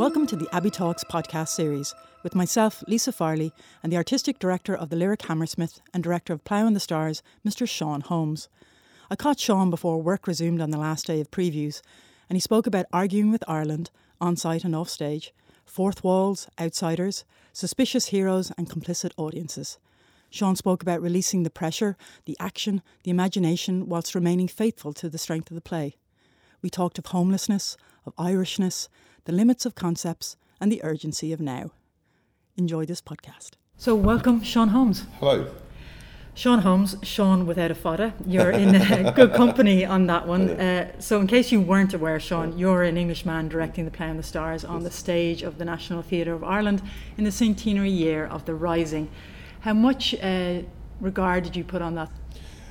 Welcome to the Abbey Talks podcast series with myself, Lisa Farley, and the artistic director of the Lyric Hammersmith and director of Plough and the Stars, Mr. Sean Holmes. I caught Sean before work resumed on the last day of previews, and he spoke about arguing with Ireland, on site and off stage, fourth walls, outsiders, suspicious heroes, and complicit audiences. Sean spoke about releasing the pressure, the action, the imagination, whilst remaining faithful to the strength of the play. We talked of homelessness, of Irishness, the limits of concepts, and the urgency of now. Enjoy this podcast. So, welcome, Sean Holmes. Hello. Sean Holmes, Sean without a fada. You're in uh, good company on that one. Uh, so, in case you weren't aware, Sean, you're an Englishman directing the play on the Stars on the stage of the National Theatre of Ireland in the centenary year of the Rising. How much uh, regard did you put on that?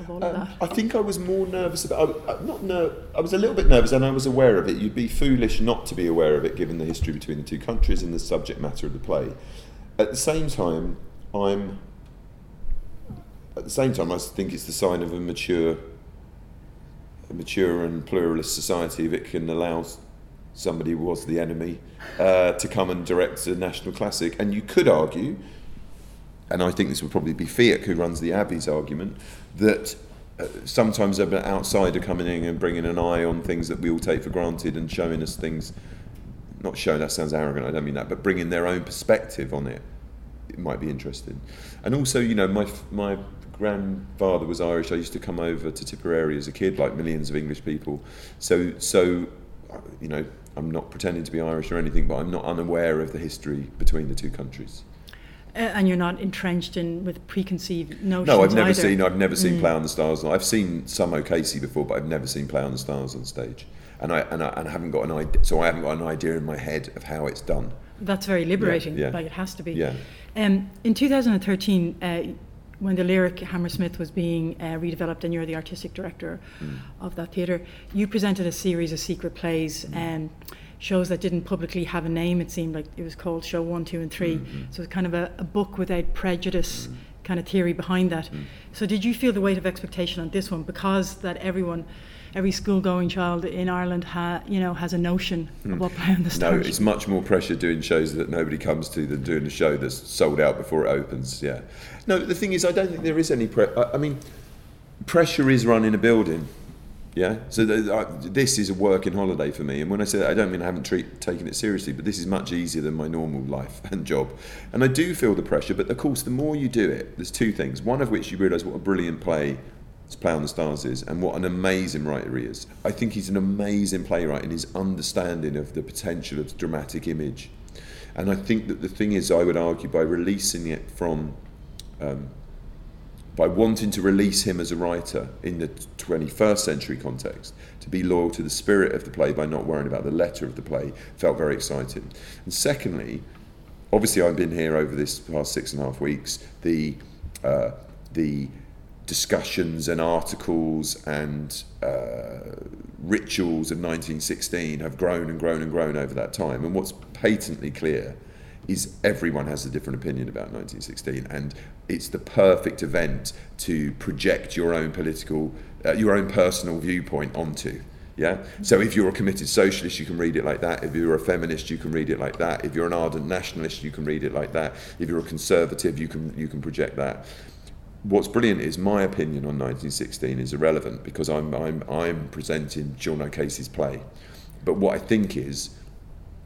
Um, I think I was more nervous about. I, not ner- I was a little bit nervous, and I was aware of it. You'd be foolish not to be aware of it, given the history between the two countries and the subject matter of the play. At the same time, I'm. At the same time, I think it's the sign of a mature, a mature and pluralist society if it can allow somebody who was the enemy uh, to come and direct a national classic. And you could argue and I think this would probably be Fiach who runs the Abbey's argument, that uh, sometimes an outsider coming in and bringing an eye on things that we all take for granted and showing us things, not showing that sounds arrogant, I don't mean that, but bringing their own perspective on it, it might be interesting. And also, you know, my, my grandfather was Irish. I used to come over to Tipperary as a kid, like millions of English people. So, so you know, I'm not pretending to be Irish or anything, but I'm not unaware of the history between the two countries. Uh, and you're not entrenched in with preconceived notions. No, I've never either. seen. I've never seen mm. Plough and the Stars. I've seen some O'Casey before, but I've never seen Play on the Stars on stage. And I and I, and I haven't got an idea. So I haven't got an idea in my head of how it's done. That's very liberating. Yeah, yeah. Like it has to be. Yeah. Um, in 2013. Uh, when the lyric Hammersmith was being uh, redeveloped and you're the artistic director mm. of that theatre, you presented a series of secret plays. Mm. Um, shows that didn't publicly have a name. It seemed like it was called Show One, Two, and 3 mm-hmm. So it's kind of a, a book without prejudice mm-hmm. kind of theory behind that. Mm-hmm. So did you feel the weight of expectation on this one because that everyone? Every school-going child in Ireland, ha, you know, has a notion mm. of what Plough in the stage. No, it's much more pressure doing shows that nobody comes to than doing a show that's sold out before it opens. Yeah. No, the thing is, I don't think there is any. Pre- I, I mean, pressure is running a building yeah, so this is a working holiday for me, and when I say that, I don't mean I haven't treat, taken it seriously, but this is much easier than my normal life and job, and I do feel the pressure. But of course, the more you do it, there's two things. One of which you realise what a brilliant play play on the Stars is, and what an amazing writer he is. I think he's an amazing playwright in his understanding of the potential of dramatic image, and I think that the thing is, I would argue, by releasing it from um, by wanting to release him as a writer in the 21st century context, to be loyal to the spirit of the play by not worrying about the letter of the play, felt very exciting. And secondly, obviously, I've been here over this past six and a half weeks. The uh, the discussions and articles and uh, rituals of 1916 have grown and grown and grown over that time. And what's patently clear is everyone has a different opinion about 1916, and it's the perfect event to project your own political, uh, your own personal viewpoint onto. Yeah. So if you're a committed socialist, you can read it like that. If you're a feminist, you can read it like that. If you're an ardent nationalist, you can read it like that. If you're a conservative, you can you can project that. What's brilliant is my opinion on 1916 is irrelevant because I'm I'm I'm presenting Sean O'Casey's play. But what I think is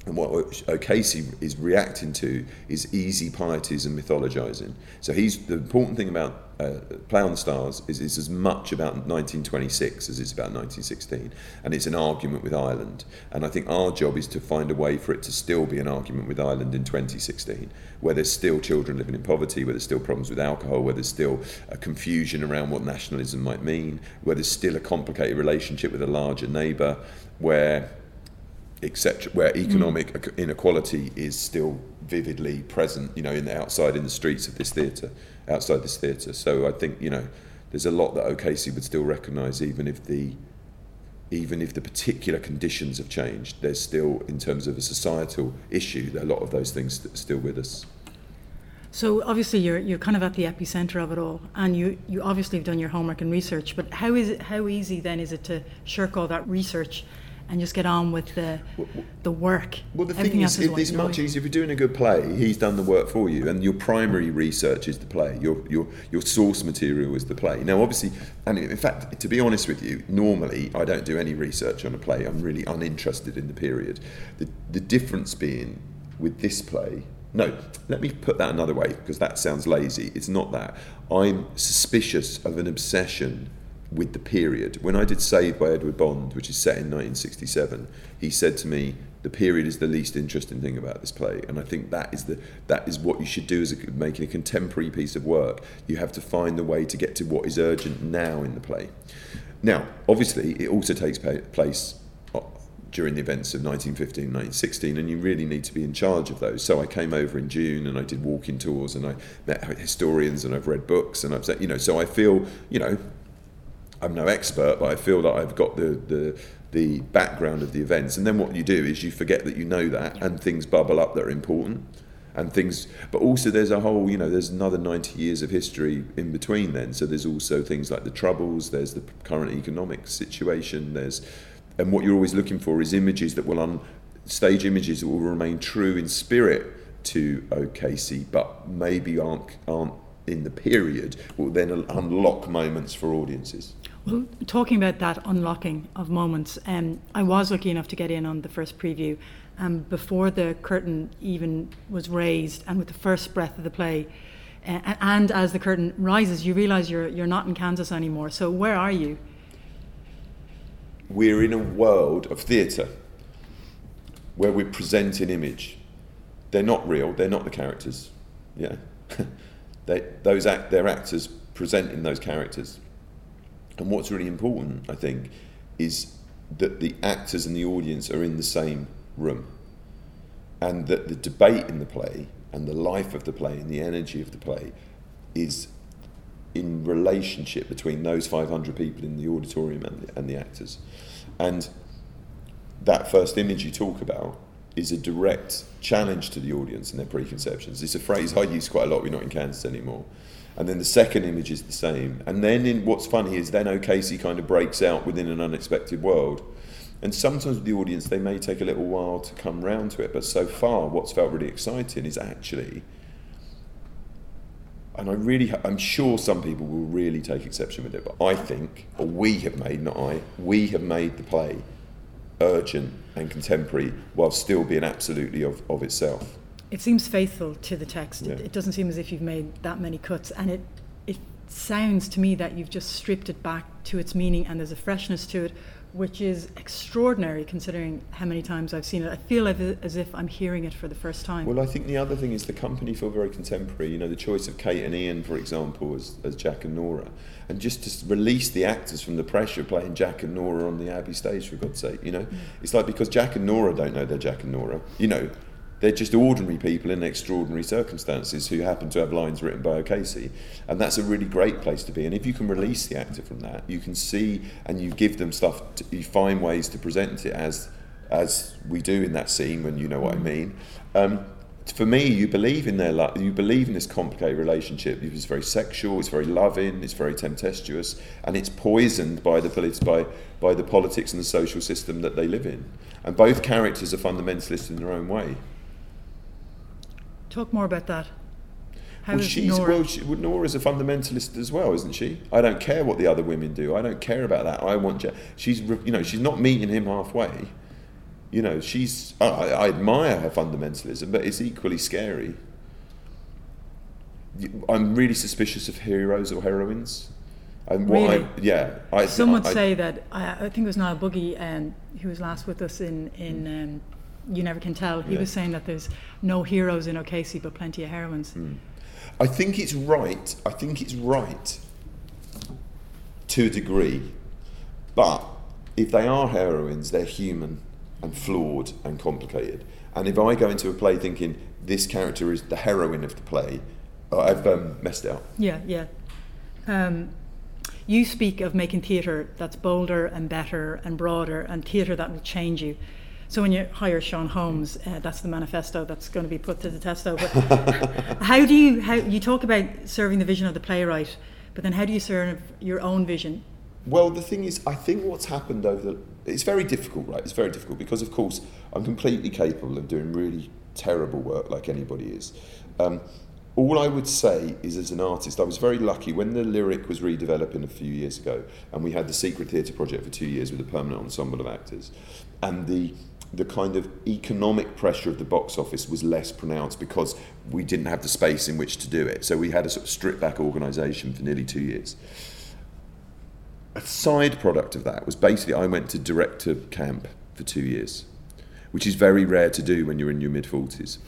and what O'Casey is reacting to is easy pieties and mythologizing. So he's the important thing about uh, Plough and the Stars is it's as much about 1926 as it's about 1916, and it's an argument with Ireland. And I think our job is to find a way for it to still be an argument with Ireland in 2016, where there's still children living in poverty, where there's still problems with alcohol, where there's still a confusion around what nationalism might mean, where there's still a complicated relationship with a larger neighbour, where etc., where economic mm. inequality is still vividly present, you know, in the outside in the streets of this theatre, outside this theatre. So I think you know, there's a lot that O'Casey would still recognise, even if the even if the particular conditions have changed, there's still, in terms of a societal issue, a lot of those things are still with us. So obviously you're you're kind of at the epicenter of it all, and you you obviously have done your homework and research. But how is it, how easy then is it to shirk all that research and just get on with the the work. Well, the Everything thing is, white it's much easier if you're doing a good play. He's done the work for you, and your primary research is the play. Your your your source material is the play. Now, obviously, and in fact, to be honest with you, normally I don't do any research on a play. I'm really uninterested in the period. The the difference being with this play. No, let me put that another way because that sounds lazy. It's not that. I'm suspicious of an obsession with the period. When I did Saved by Edward Bond, which is set in 1967, he said to me, "The period is the least interesting thing about this play," and I think that is the that is what you should do as a, making a contemporary piece of work. You have to find the way to get to what is urgent now in the play. Now, obviously, it also takes place uh, during the events of 1915, 1916, and you really need to be in charge of those. So I came over in June and I did walking tours and I met historians and I've read books and I've said, you know, so I feel, you know, I'm no expert, but I feel that I've got the, the the background of the events. And then what you do is you forget that you know that, and things bubble up that are important, and things. But also there's a whole, you know, there's another 90 years of history in between then. So there's also things like the troubles. There's the current economic situation. There's, and what you're always looking for is images that will un, stage images that will remain true in spirit to O'Casey, but maybe aren't aren't in the period. Will then unlock moments for audiences. Well, talking about that unlocking of moments, um, I was lucky enough to get in on the first preview. Um, before the curtain even was raised, and with the first breath of the play, uh, and as the curtain rises, you realise you're you're not in Kansas anymore. So where are you? we're in a world of theatre where we present an image. They're not real. They're not the characters. Yeah, they, those act, they're actors presenting those characters. And what's really important, I think, is that the actors and the audience are in the same room, and that the debate in the play and the life of the play and the energy of the play is in relationship between those 500 people in the auditorium and the, and the actors. And that first image you talk about is a direct challenge to the audience and their preconceptions. It's a phrase I use quite a lot, we're not in Kansas anymore. And then the second image is the same. And then in what's funny is then O'Casey kind of breaks out within an unexpected world. And sometimes with the audience, they may take a little while to come round to it. But so far, what's felt really exciting is actually and I really, ha- I'm sure some people will really take exception with it, but I think, or we have made, not I, we have made the play urgent and contemporary while still being absolutely of, of itself. It seems faithful to the text. It, Yeah. it doesn't seem as if you've made that many cuts, and it it sounds to me that you've just stripped it back to its meaning, and there's a freshness to it, which is extraordinary considering how many times I've seen it. I feel as as if I'm hearing it for the first time. Well, I think the other thing is the company feel very contemporary. You know, the choice of Kate and Ian, for example, as, as Jack and Nora, and just to release the actors from the pressure of playing Jack and Nora on the Abbey stage, for God's sake. You know, mm. it's like because Jack and Nora don't know they're Jack and Nora. You know, they're just ordinary people in extraordinary circumstances who happen to have lines written by O'Casey, and that's a really great place to be. And if you can release the actor from that, you can see and you give them stuff. To, you find ways to present it as as we do in that scene when you know what I mean. Um, for me, you believe in their lo- you believe in this complicated relationship. It's very sexual, it's very loving, it's very tempestuous, and it's poisoned by the polit- by by the politics and the social system that they live in. And both characters are fundamentalists in their own way. Talk more about that. How well, is she's Nora? well, she, well, Nora's a fundamentalist as well, isn't she? I don't care what the other women do. I don't care about that. I want. Ja- She's you know she's not meeting him halfway. You know she's. I, I admire her fundamentalism, but it's equally scary. I'm really suspicious of heroes or heroines. And what Really? I, yeah, I, Some would I- say that I, I think it was Niall Buggy, um, who was last with us in in um, You Never Can Tell. He Yeah. was saying that there's no heroes in O'Casey, but plenty of heroines. I think it's right. I think it's right to a degree. But if they are heroines, they're human and flawed and complicated. And if I go into a play thinking this character is the heroine of the play, I've um, messed it up. Yeah, yeah. Um, you speak of making theatre that's bolder and better and broader, and theatre that will change you. So when you hire Sean Holmes, uh, that's the manifesto that's going to be put to the testo. But how do you how you talk about serving the vision of the playwright, but then how do you serve your own vision Well, the thing is, I think what's happened over the. It's very difficult, right? It's very difficult because, of course, I'm completely capable of doing really terrible work like anybody is. Um, all I would say is, as an artist, I was very lucky when the lyric was redeveloping a few years ago, and we had the Secret Theatre project for two years with a permanent ensemble of actors, and the the kind of economic pressure of the box office was less pronounced because we didn't have the space in which to do it. So we had a sort of stripped back organisation for nearly two years. A side product of that was basically I went to director camp for two years, which is very rare to do when you're in your mid 40s.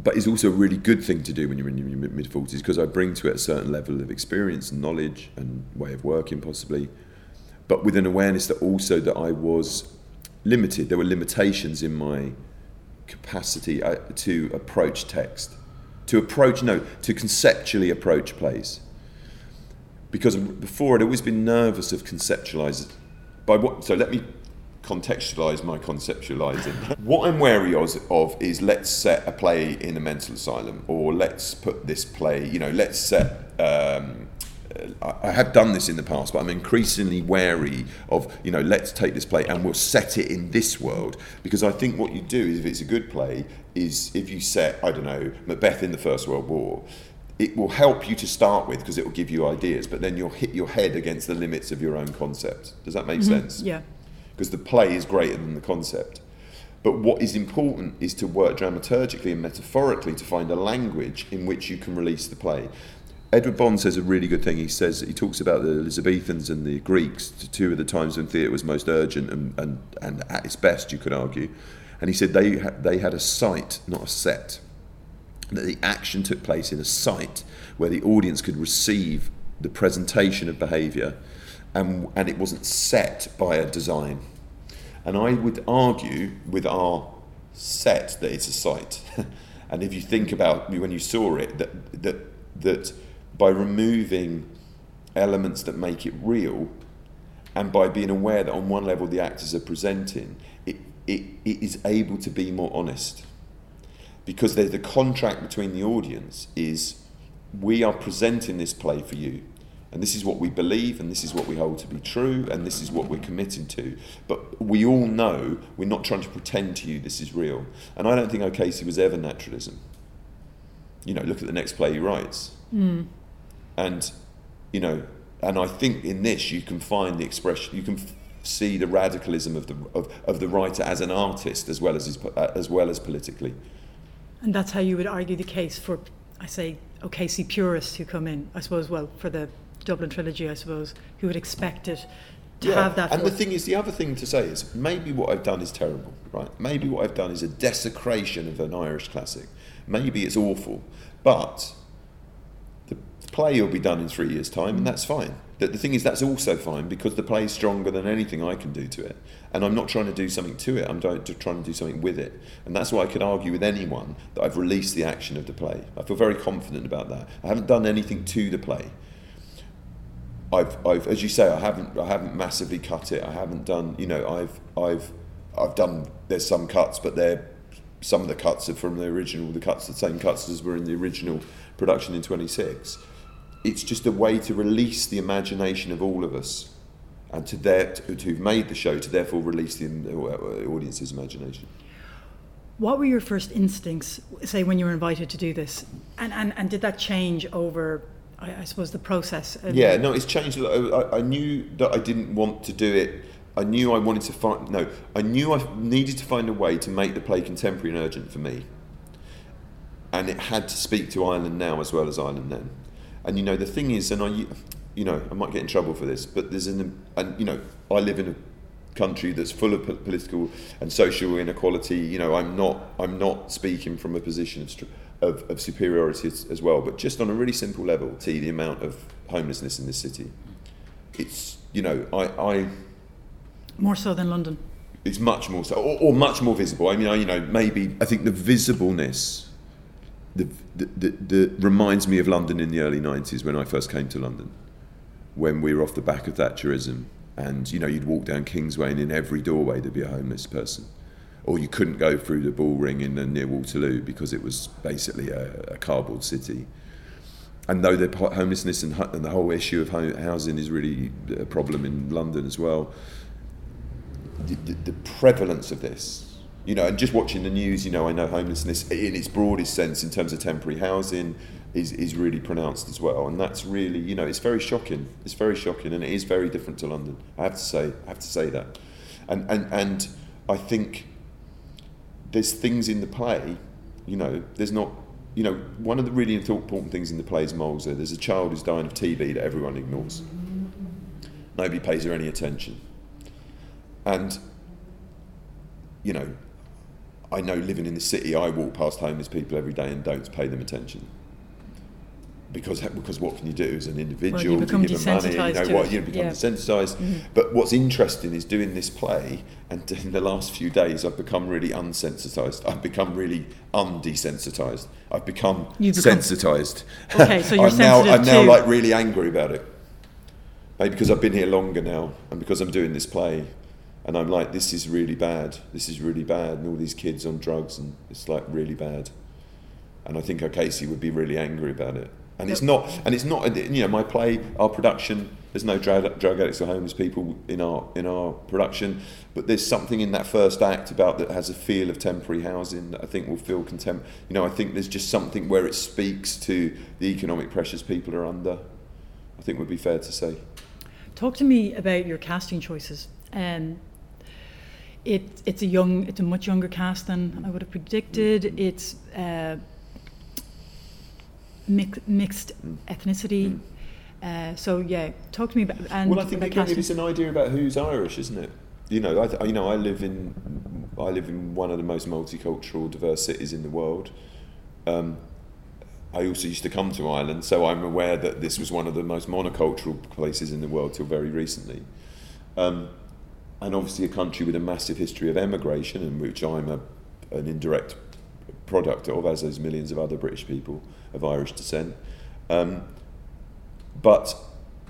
But is also a really good thing to do when you're in your mid 40s because I bring to it a certain level of experience and knowledge and way of working, possibly, but with an awareness that also that I was limited. There were limitations in my capacity uh, to approach text, to approach, no, to conceptually approach plays. Because before I'd always been nervous of conceptualizing. By what? So let me contextualize my conceptualizing. what I'm wary of, of is let's set a play in a mental asylum, or let's put this play, you know, let's set um, I have done this in the past, but I'm increasingly wary of, you know, let's take this play and we'll set it in this world. Because I think what you do is, if it's a good play, is if you set, I don't know, Macbeth in the First World War, it will help you to start with because it will give you ideas, but then you'll hit your head against the limits of your own concept. Does that make mm-hmm. sense? Yeah. Because the play is greater than the concept. But what is important is to work dramaturgically and metaphorically to find a language in which you can release the play. Edward Bond says a really good thing. He says he talks about the Elizabethans and the Greeks, two of the times when theatre was most urgent and, and, and at its best, you could argue. And he said they they had a site, not a set. That the action took place in a site where the audience could receive the presentation of behaviour, and and it wasn't set by a design. And I would argue with our set that it's a site. and if you think about when you saw it, that that that by removing elements that make it real and by being aware that on one level the actors are presenting, it, it, it is able to be more honest. Because there's the contract between the audience is we are presenting this play for you. And this is what we believe, and this is what we hold to be true, and this is what we're committing to. But we all know we're not trying to pretend to you this is real. And I don't think O'Casey was ever naturalism. You know, look at the next play he writes. Mm and you know, and I think in this you can find the expression. You can f- see the radicalism of the of, of the writer as an artist as well as his, uh, as well as politically. And that's how you would argue the case for, I say, O'Casey purists who come in. I suppose, well, for the Dublin trilogy, I suppose, who would expect it to yeah. have that. And the thing is, the other thing to say is maybe what I've done is terrible, right? Maybe what I've done is a desecration of an Irish classic. Maybe it's awful, but play will be done in three years' time, and that's fine. The, the thing is, that's also fine because the play is stronger than anything I can do to it. And I'm not trying to do something to it, I'm trying to do something with it. And that's why I could argue with anyone that I've released the action of the play. I feel very confident about that. I haven't done anything to the play. I've, I've, as you say, I haven't, I haven't massively cut it. I haven't done, you know, I've, I've, I've done. There's some cuts, but they're some of the cuts are from the original. The cuts, the same cuts as were in the original production in 26 it's just a way to release the imagination of all of us and to their to, who've made the show to therefore release the, uh, audience's imagination. What were your first instincts, say, when you were invited to do this, and and, and did that change over, I, I suppose, the process? yeah, no, it's changed. I, I knew that I didn't want to do it. I knew I wanted to find no. I knew I needed to find a way to make the play contemporary and urgent for me, and it had to speak to Ireland now as well as Ireland then. And you know, the thing is, and I, you know, I might get in trouble for this, but there's an, and you know, I live in a country that's full of political and social inequality. You know, I'm not, I'm not speaking from a position of, of, of superiority as, as, well, but just on a really simple level, see the amount of homelessness in this city. It's, you know, I, I more so than London. It's much more so, or, or much more visible. I mean, I, you know, maybe I think the visibleness the, the, the, reminds me of London in the early 90s when I first came to London, when we were off the back of Thatcherism. And, you know, you'd walk down Kingsway and in every doorway there'd be a homeless person. Or you couldn't go through the Bullring in near Waterloo because it was basically a, a cardboard city. and though the homelessness and, and the whole issue of housing is really a problem in London as well, the, the, the prevalence of this you know, and just watching the news, you know, I know homelessness in its broadest sense in terms of temporary housing is, is really pronounced as well. And that's really, you know, it's very shocking. It's very shocking and it is very different to London. I have to say, I have to say that. And, and, and I think there's things in the play, you know, there's not, you know, one of the really important things in the play is Mollser. There's a child who's dying of TB that everyone ignores. Nobody pays her any attention. And, you know, I know living in the city, I walk past homeless people every day and don't pay them attention. Because, because what can you do as an individual? Well, you give them money, you know what, you become yeah. desensitized. Mm-hmm. But what's interesting is doing this play, and in the last few days, I've become really unsensitized. I've become really undesensitized. I've become, become sensitized. Okay, so you're I'm sensitive now, I'm now like really angry about it. Maybe because I've been here longer now, and because I'm doing this play, and I'm like, this is really bad. This is really bad. And all these kids on drugs, and it's like really bad. And I think Casey would be really angry about it. And it's not, and it's not, you know, my play, our production. There's no drug, drug addicts or homeless people in our in our production, but there's something in that first act about that has a feel of temporary housing that I think will feel contempt. You know, I think there's just something where it speaks to the economic pressures people are under. I think would be fair to say. Talk to me about your casting choices. Um, it, it's a young, it's a much younger cast than I would have predicted. Mm. It's uh, mix, mixed ethnicity. Mm. Uh, so yeah, talk to me about. And well, I think again, it's an idea about who's Irish, isn't it? You know, I, you know, I live in, I live in one of the most multicultural, diverse cities in the world. Um, I also used to come to Ireland, so I'm aware that this was one of the most monocultural places in the world till very recently. Um, and obviously a country with a massive history of emigration, in which I'm a, an indirect product of, as those millions of other British people of Irish descent. Um, but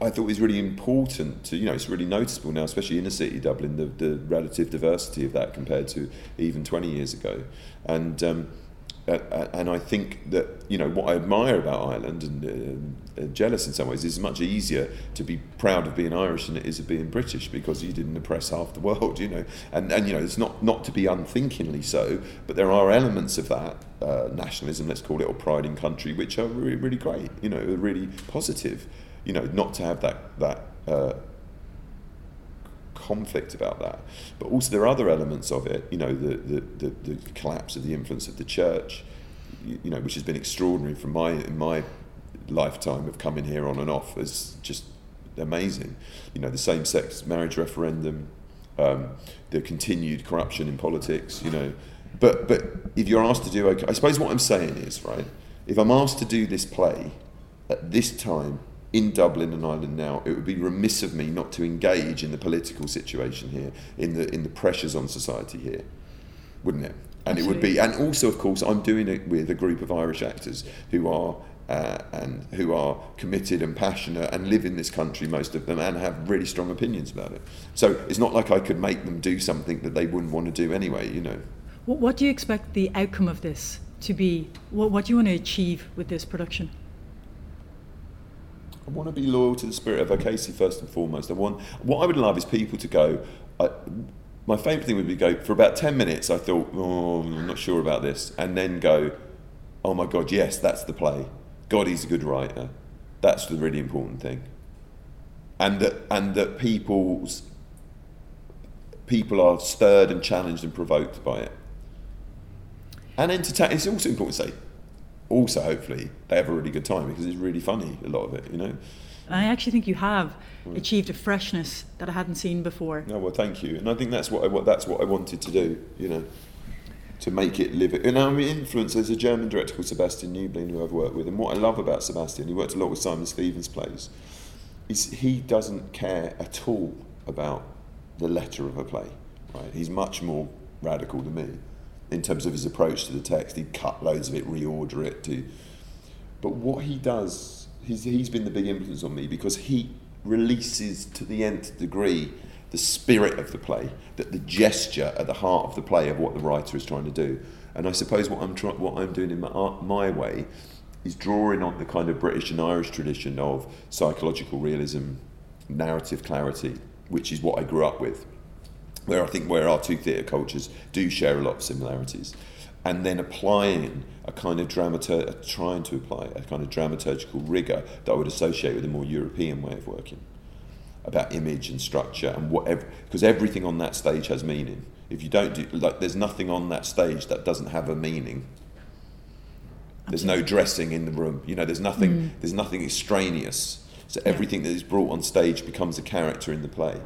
I thought it was really important to, you know, it's really noticeable now, especially in the city, Dublin, the, the relative diversity of that compared to even 20 years ago. And um, and I think that you know what I admire about Ireland and uh, jealous in some ways is much easier to be proud of being Irish than it is of being British because you didn't oppress half the world, you know. And and you know it's not not to be unthinkingly so, but there are elements of that uh, nationalism, let's call it, or pride in country, which are really really great, you know, really positive. You know, not to have that that uh, conflict about that. But also there are other elements of it, you know, the, the, the, the collapse of the influence of the church, you, know, which has been extraordinary from my, in my lifetime of coming here on and off is just amazing. You know, the same-sex marriage referendum, um, the continued corruption in politics, you know. But, but if you're asked to do, okay, I suppose what I'm saying is, right, if I'm asked to do this play at this time in Dublin and Ireland now, it would be remiss of me not to engage in the political situation here, in the in the pressures on society here, wouldn't it? And Absolutely. it would be, and also, of course, I'm doing it with a group of Irish actors who are uh, and who are committed and passionate and live in this country, most of them, and have really strong opinions about it. So it's not like I could make them do something that they wouldn't want to do anyway, you know. What, what do you expect the outcome of this to be? What, what do you want to achieve with this production? I want to be loyal to the spirit of O'Casey first and foremost. I want what I would love is people to go. I, my favourite thing would be go for about ten minutes. I thought, oh, I'm not sure about this, and then go, oh my God, yes, that's the play. God, he's a good writer. That's the really important thing. And that and that people's people are stirred and challenged and provoked by it. And entertain. It's also important to say also hopefully they have a really good time because it's really funny a lot of it you know I actually think you have achieved a freshness that I hadn't seen before. No, well, thank you, and I think that's what I what that's what I wanted to do. You know, to make it live. And I'm influenced. There's a German director called Sebastian Nübling who I've worked with, and what I love about Sebastian, he worked a lot with Simon Stephens plays, is he doesn't care at all about the letter of a play. Right, he's much more radical than me in terms of his approach to the text. He'd cut loads of it, reorder it. But what he does, he's, he's been the big influence on me because he releases to the nth degree the spirit of the play, that the gesture at the heart of the play of what the writer is trying to do. And I suppose what I'm what I'm doing in my, uh, my way is drawing on the kind of British and Irish tradition of psychological realism, narrative clarity, which is what I grew up with. Where I think where our two theatre cultures do share a lot of similarities, and then applying a kind of dramatur- trying to apply a kind of dramaturgical rigor that I would associate with a more European way of working about image and structure and whatever because everything on that stage has meaning. If you don't do like there's nothing on that stage that doesn't have a meaning. There's no dressing in the room. You know there's nothing mm. there's nothing extraneous. So everything that is brought on stage becomes a character in the play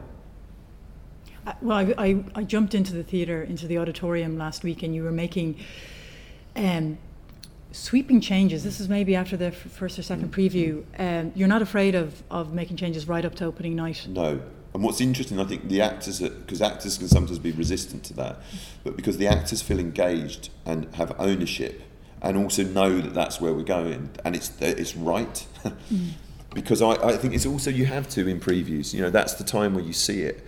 well I, I, I, jumped into the theatre into the auditorium last week and you were making um, sweeping changes. This is maybe after the f- first or second preview. Um, you're not afraid of, of making changes right up to opening night. No. And what's interesting, I think the actors, because actors can sometimes be resistant to that, but because the actors feel engaged and have ownership, and also know that that's where we're going, and it's it's right. mm. Because I, I think it's also you have to in previews. You know, that's the time where you see it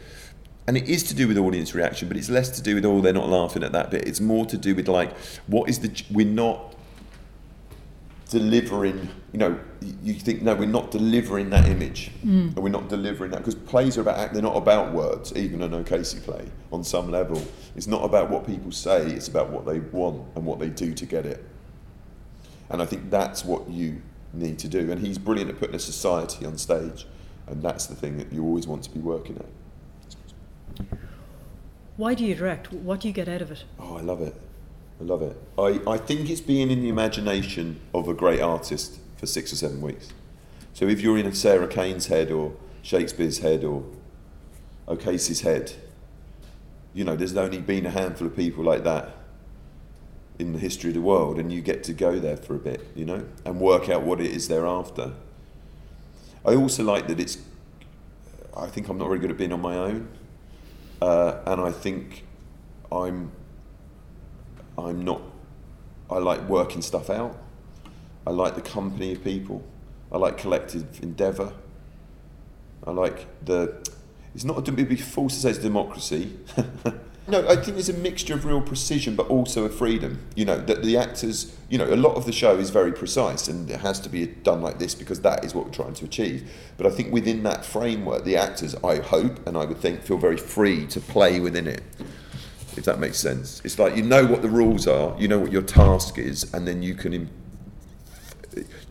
and it is to do with audience reaction, but it's less to do with oh they're not laughing at that bit. It's more to do with like what is the we're not delivering, you know, you think, no, we're not delivering that image. Mm. we're not delivering that. Because plays are about, act. they're not about words, even an O'Casey play on some level. It's not about what people say, it's about what they want and what they do to get it. And I think that's what you need to do. And he's brilliant at putting a society on stage. And that's the thing that you always want to be working at. Why do you direct? What do you get out of it? Oh, I love it. I love it. I, I think it's being in the imagination of a great artist for six or seven weeks. So if you're in a Sarah Kane's head or Shakespeare's head or O'Casey's head, you know, there's only been a handful of people like that in the history of the world, and you get to go there for a bit, you know, and work out what it is they're after. I also like that it's. I think I'm not very good at being on my own, uh, and I think I'm I'm not. I like working stuff out. I like the company of people. I like collective endeavour. I like the. It's not. It'd be false to say it's democracy. no, I think there's a mixture of real precision, but also a freedom. You know that the actors. You know, a lot of the show is very precise, and it has to be done like this because that is what we're trying to achieve. But I think within that framework, the actors, I hope, and I would think, feel very free to play within it if that makes sense. It's like you know what the rules are, you know what your task is, and then you can,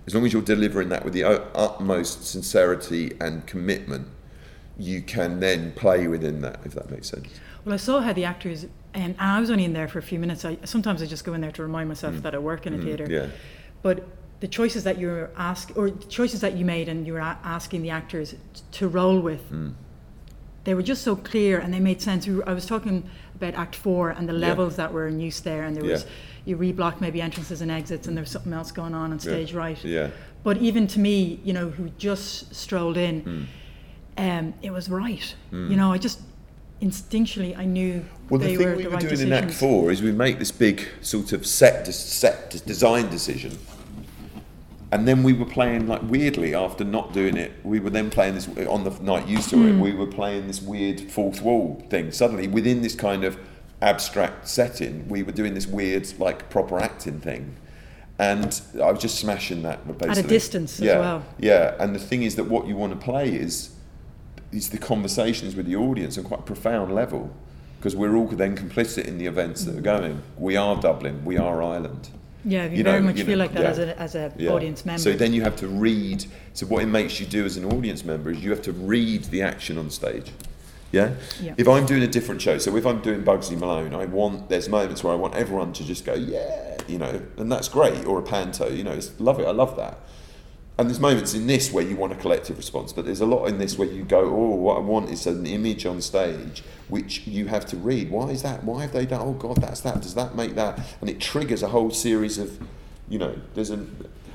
as long as you're delivering that with the utmost sincerity and commitment, you can then play within that, if that makes sense. Well, I saw how the actors, and I was only in there for a few minutes. I, sometimes I just go in there to remind myself mm. that I work in a mm, theatre. Yeah. But the choices that you were ask or the choices that you made and you were asking the actors to roll with mm. they were just so clear and they made sense I was talking about Act Four and the levels yeah. that were in use there, and there was you reblock maybe entrances and exits, and there was something else going on on stage yeah. right. Yeah. But even to me, you know, who just strolled in, mm. um, it was right. Mm. You know, I just instinctually I knew. Well, the thing were we the were right doing decisions. in Act Four is we make this big sort of set set design decision and then we were playing like weirdly after not doing it we were then playing this on the night you saw mm. it hmm. we were playing this weird fourth wall thing suddenly within this kind of abstract setting we were doing this weird like proper acting thing and I was just smashing that basically. at a distance yeah, as well yeah and the thing is that what you want to play is is the conversations with the audience on quite a profound level because we're all then complicit in the events that are going we are Dublin we are Ireland yeah, you, you very know, much you feel know, like that yeah. as an as a yeah. audience member. So then you have to read. So what it makes you do as an audience member is you have to read the action on stage. Yeah? yeah. If I'm doing a different show, so if I'm doing Bugsy Malone, I want there's moments where I want everyone to just go yeah, you know, and that's great. Or a panto, you know, it's love it. I love that and there's moments in this where you want a collective response, but there's a lot in this where you go, oh, what I want is an image on stage which you have to read. Why is that? Why have they done? Oh God, that's that. Does that make that? And it triggers a whole series of, you know, there's a.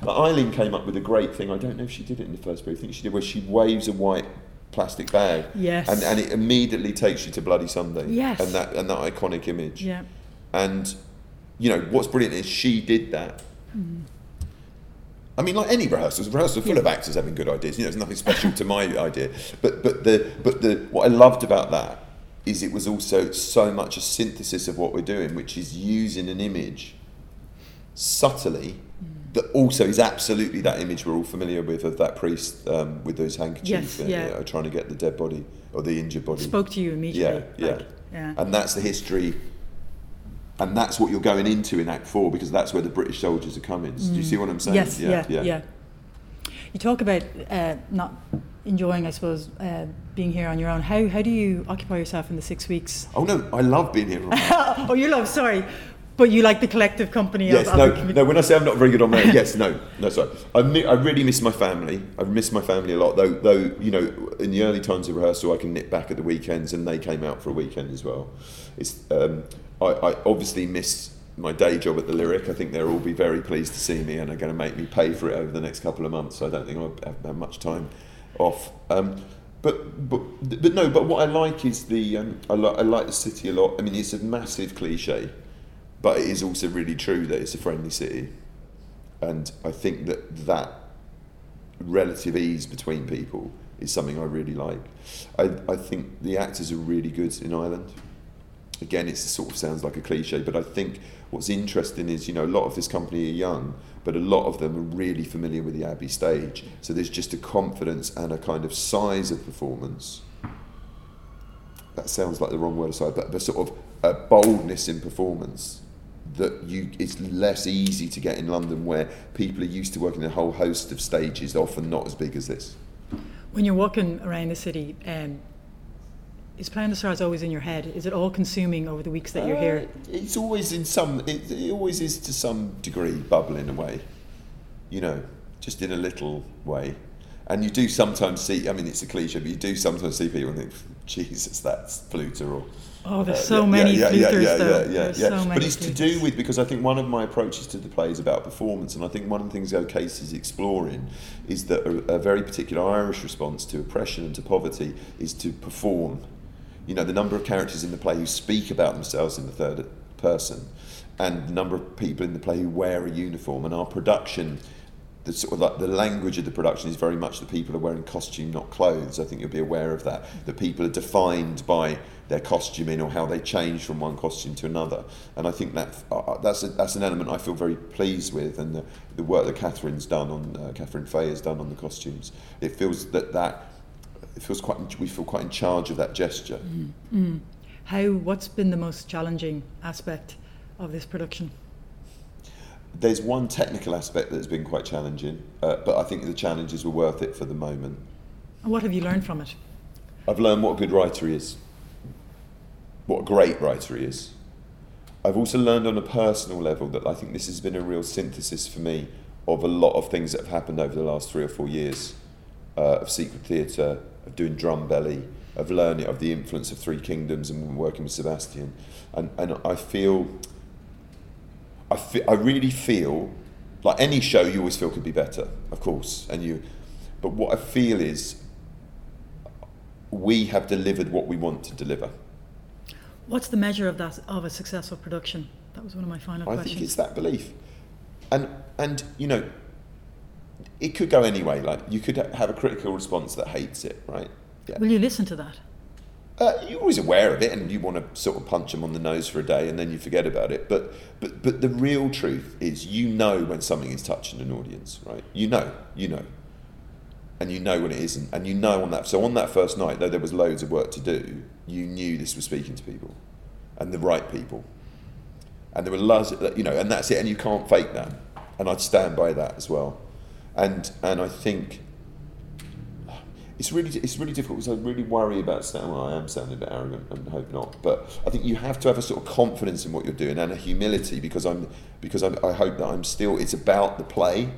Eileen came up with a great thing. I don't know if she did it in the first period. I think she did, where she waves a white plastic bag. Yes. And, and it immediately takes you to Bloody Sunday. Yes. And that and that iconic image. Yeah. And, you know, what's brilliant is she did that. Mm I mean, like any rehearsals, rehearsals full yeah. of actors having good ideas. You know, there's nothing special to my idea. But but the but the what I loved about that is it was also so much a synthesis of what we're doing, which is using an image subtly that also is absolutely that image we're all familiar with of that priest um, with those handkerchiefs Yes, yeah. you know, trying to get the dead body or the injured body. Spoke to you immediately. Yeah, yeah. yeah. And that's the history, and that's what you're going into in Act Four because that's where the British soldiers are coming. Do you see what I'm saying? Yes, yeah, yeah. You talk about uh, not enjoying, I suppose, uh, being here on your own. How how do you occupy yourself in the six weeks? Oh no, I love being here. oh, you love sorry, but you like the collective company yes, of, no, commu- no. When I say I'm not very good on my own, yes, no, no, sorry. I, mi- I really miss my family. I miss my family a lot. Though, though, you know, in the early times of rehearsal, I can nip back at the weekends, and they came out for a weekend as well. It's, um, I, I obviously miss my day job at the Lyric. I think they'll all be very pleased to see me, and are going to make me pay for it over the next couple of months. So I don't think I'll have, have much time off. Um, but, but but no. But what I like is the um, I, li- I like the city a lot. I mean, it's a massive cliche, but it is also really true that it's a friendly city, and I think that that relative ease between people is something I really like. I, I think the actors are really good in Ireland. Again, it sort of sounds like a cliche, but I think what's interesting is you know a lot of this company are young, but a lot of them are really familiar with the Abbey stage. So there's just a confidence and a kind of size of performance. That sounds like the wrong word aside, but, but sort of a boldness in performance that you it's less easy to get in London where people are used to working a whole host of stages, often not as big as this. when you're walking around the city. Um, is Playing the Stars always in your head? Is it all consuming over the weeks that you're here? Uh, It's always in some. It, it always is to some degree bubbling away. You know, just in a little way. And you do sometimes see. I mean, it's a cliche, but you do sometimes see people and think, "Jesus, that's Fluther." Or Oh, there's uh, so yeah, many yeah, yeah, yeah, though. yeah, yeah, There's yeah. so but it's to do with because I think one of my approaches to the play is about performance, and I think one of the things O'Casey is exploring is that a, a very particular Irish response to oppression and to poverty is to perform. You know, the number of characters in the play who speak about themselves in the third person, and the number of people in the play who wear a uniform, and our production. The sort of like the language of the production is very much that people are wearing costume, not clothes. I think you'll be aware of that. That people are defined by their costuming or how they change from one costume to another. And I think that uh, that's a, that's an element I feel very pleased with, and the, the work that Catherine's done on uh, Catherine Fay has done on the costumes. It feels that that it feels quite we feel quite in charge of that gesture. How? What's been the most challenging aspect of this production? There's one technical aspect that's been quite challenging, uh, but I think the challenges were worth it for the moment. And what have you learned from it? I've learned what a good writer he is, what a great writer he is. I've also learned on a personal level that I think this has been a real synthesis for me of a lot of things that have happened over the last three or four years uh, of secret theatre, of doing drum belly, of learning of the influence of Three Kingdoms and working with Sebastian. And, and I feel, I, fe- I really feel like any show you always feel could be better, of course. And you, but what I feel is we have delivered what we want to deliver. What's the measure of that of a successful production? That was one of my final I questions. I think it's that belief, and and you know, it could go anyway. Like you could have a critical response that hates it, right? Yeah. Will you listen to that? Uh, you're always aware of it, and you want to sort of punch them on the nose for a day, and then you forget about it. But but but the real truth is, you know when something is touching an audience, right? You know, you know, and you know when it isn't, and you know on that. So on that first night, though there was loads of work to do, you knew this was speaking to people, and the right people, and there were loads, you know, and that's it, and you can't fake that, and I'd stand by that as well, and and I think it's really it's really difficult because I really worry about sounding. Well, I am sounding a bit arrogant, and hope not. But I think you have to have a sort of confidence in what you're doing and a humility because I'm because I'm, I hope that I'm still. It's about the play.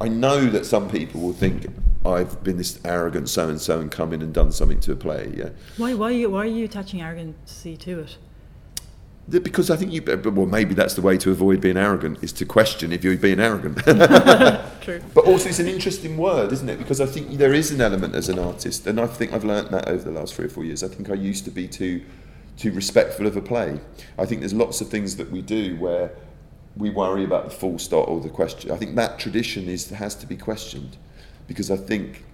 I know that some people will think I've been this arrogant so and so and come in and done something to a play. Yeah, Why? Why? Are you, why are you attaching arrogancy to it? Because I think you. Well, maybe that's the way to avoid being arrogant is to question if you're being arrogant. True. But also, it's an interesting word, isn't it? Because I think there is an element as an artist, and I think I've learnt that over the last three or four years. I think I used to be too, too respectful of a play. I think there's lots of things that we do where we worry about the full stop or the question. I think that tradition is has to be questioned, because I think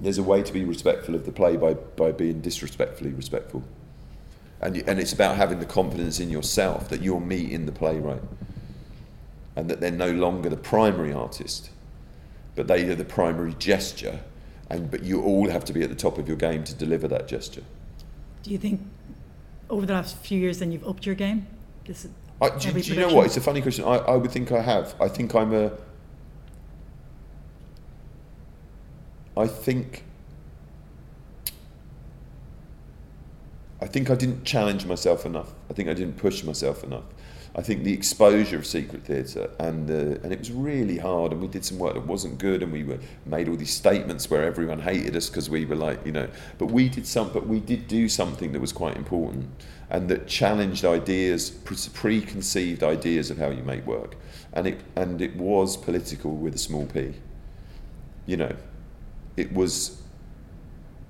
there's a way to be respectful of the play by by being disrespectfully respectful. And, you, and it's about having the confidence in yourself that you're meeting the playwright. and that they're no longer the primary artist, but they are the primary gesture, and but you all have to be at the top of your game to deliver that gesture. Do you think over the last few years then you've upped your game? This I, do, do you know what? It's a funny question. I, I would think I have. I think I'm a. I think. I think I didn't challenge myself enough. I think I didn't push myself enough. I think the exposure of secret theatre and the, and it was really hard and we did some work that wasn't good and we were made all these statements where everyone hated us because we were like you know but we did some but we did do something that was quite important and that challenged ideas preconceived ideas of how you make work and it and it was political with a small p you know it was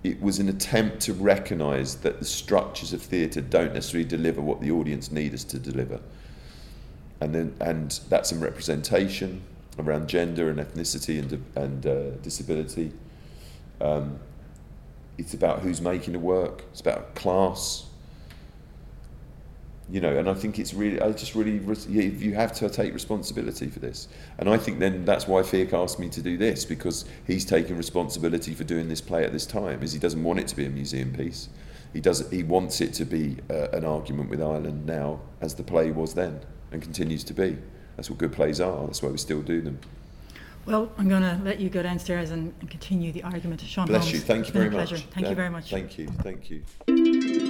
it was an attempt to recognize that the structures of theatre don't necessarily deliver what the audience need us to deliver and then and that's in representation around gender and ethnicity and and uh, disability. Um, it's about who's making the work. It's about class. You know, and I think it's really, I just really, you have to take responsibility for this. And I think then that's why Fiach asked me to do this because he's taking responsibility for doing this play at this time. Is he doesn't want it to be a museum piece. He does. He wants it to be uh, an argument with Ireland now, as the play was then and continues to be. That's what good plays are. That's why we still do them. Well, I'm going to let you go downstairs and, and continue the argument. Sean Bless Holmes. you. Thank you very much. Pleasure. Thank yeah. you very much. Thank you. Thank you.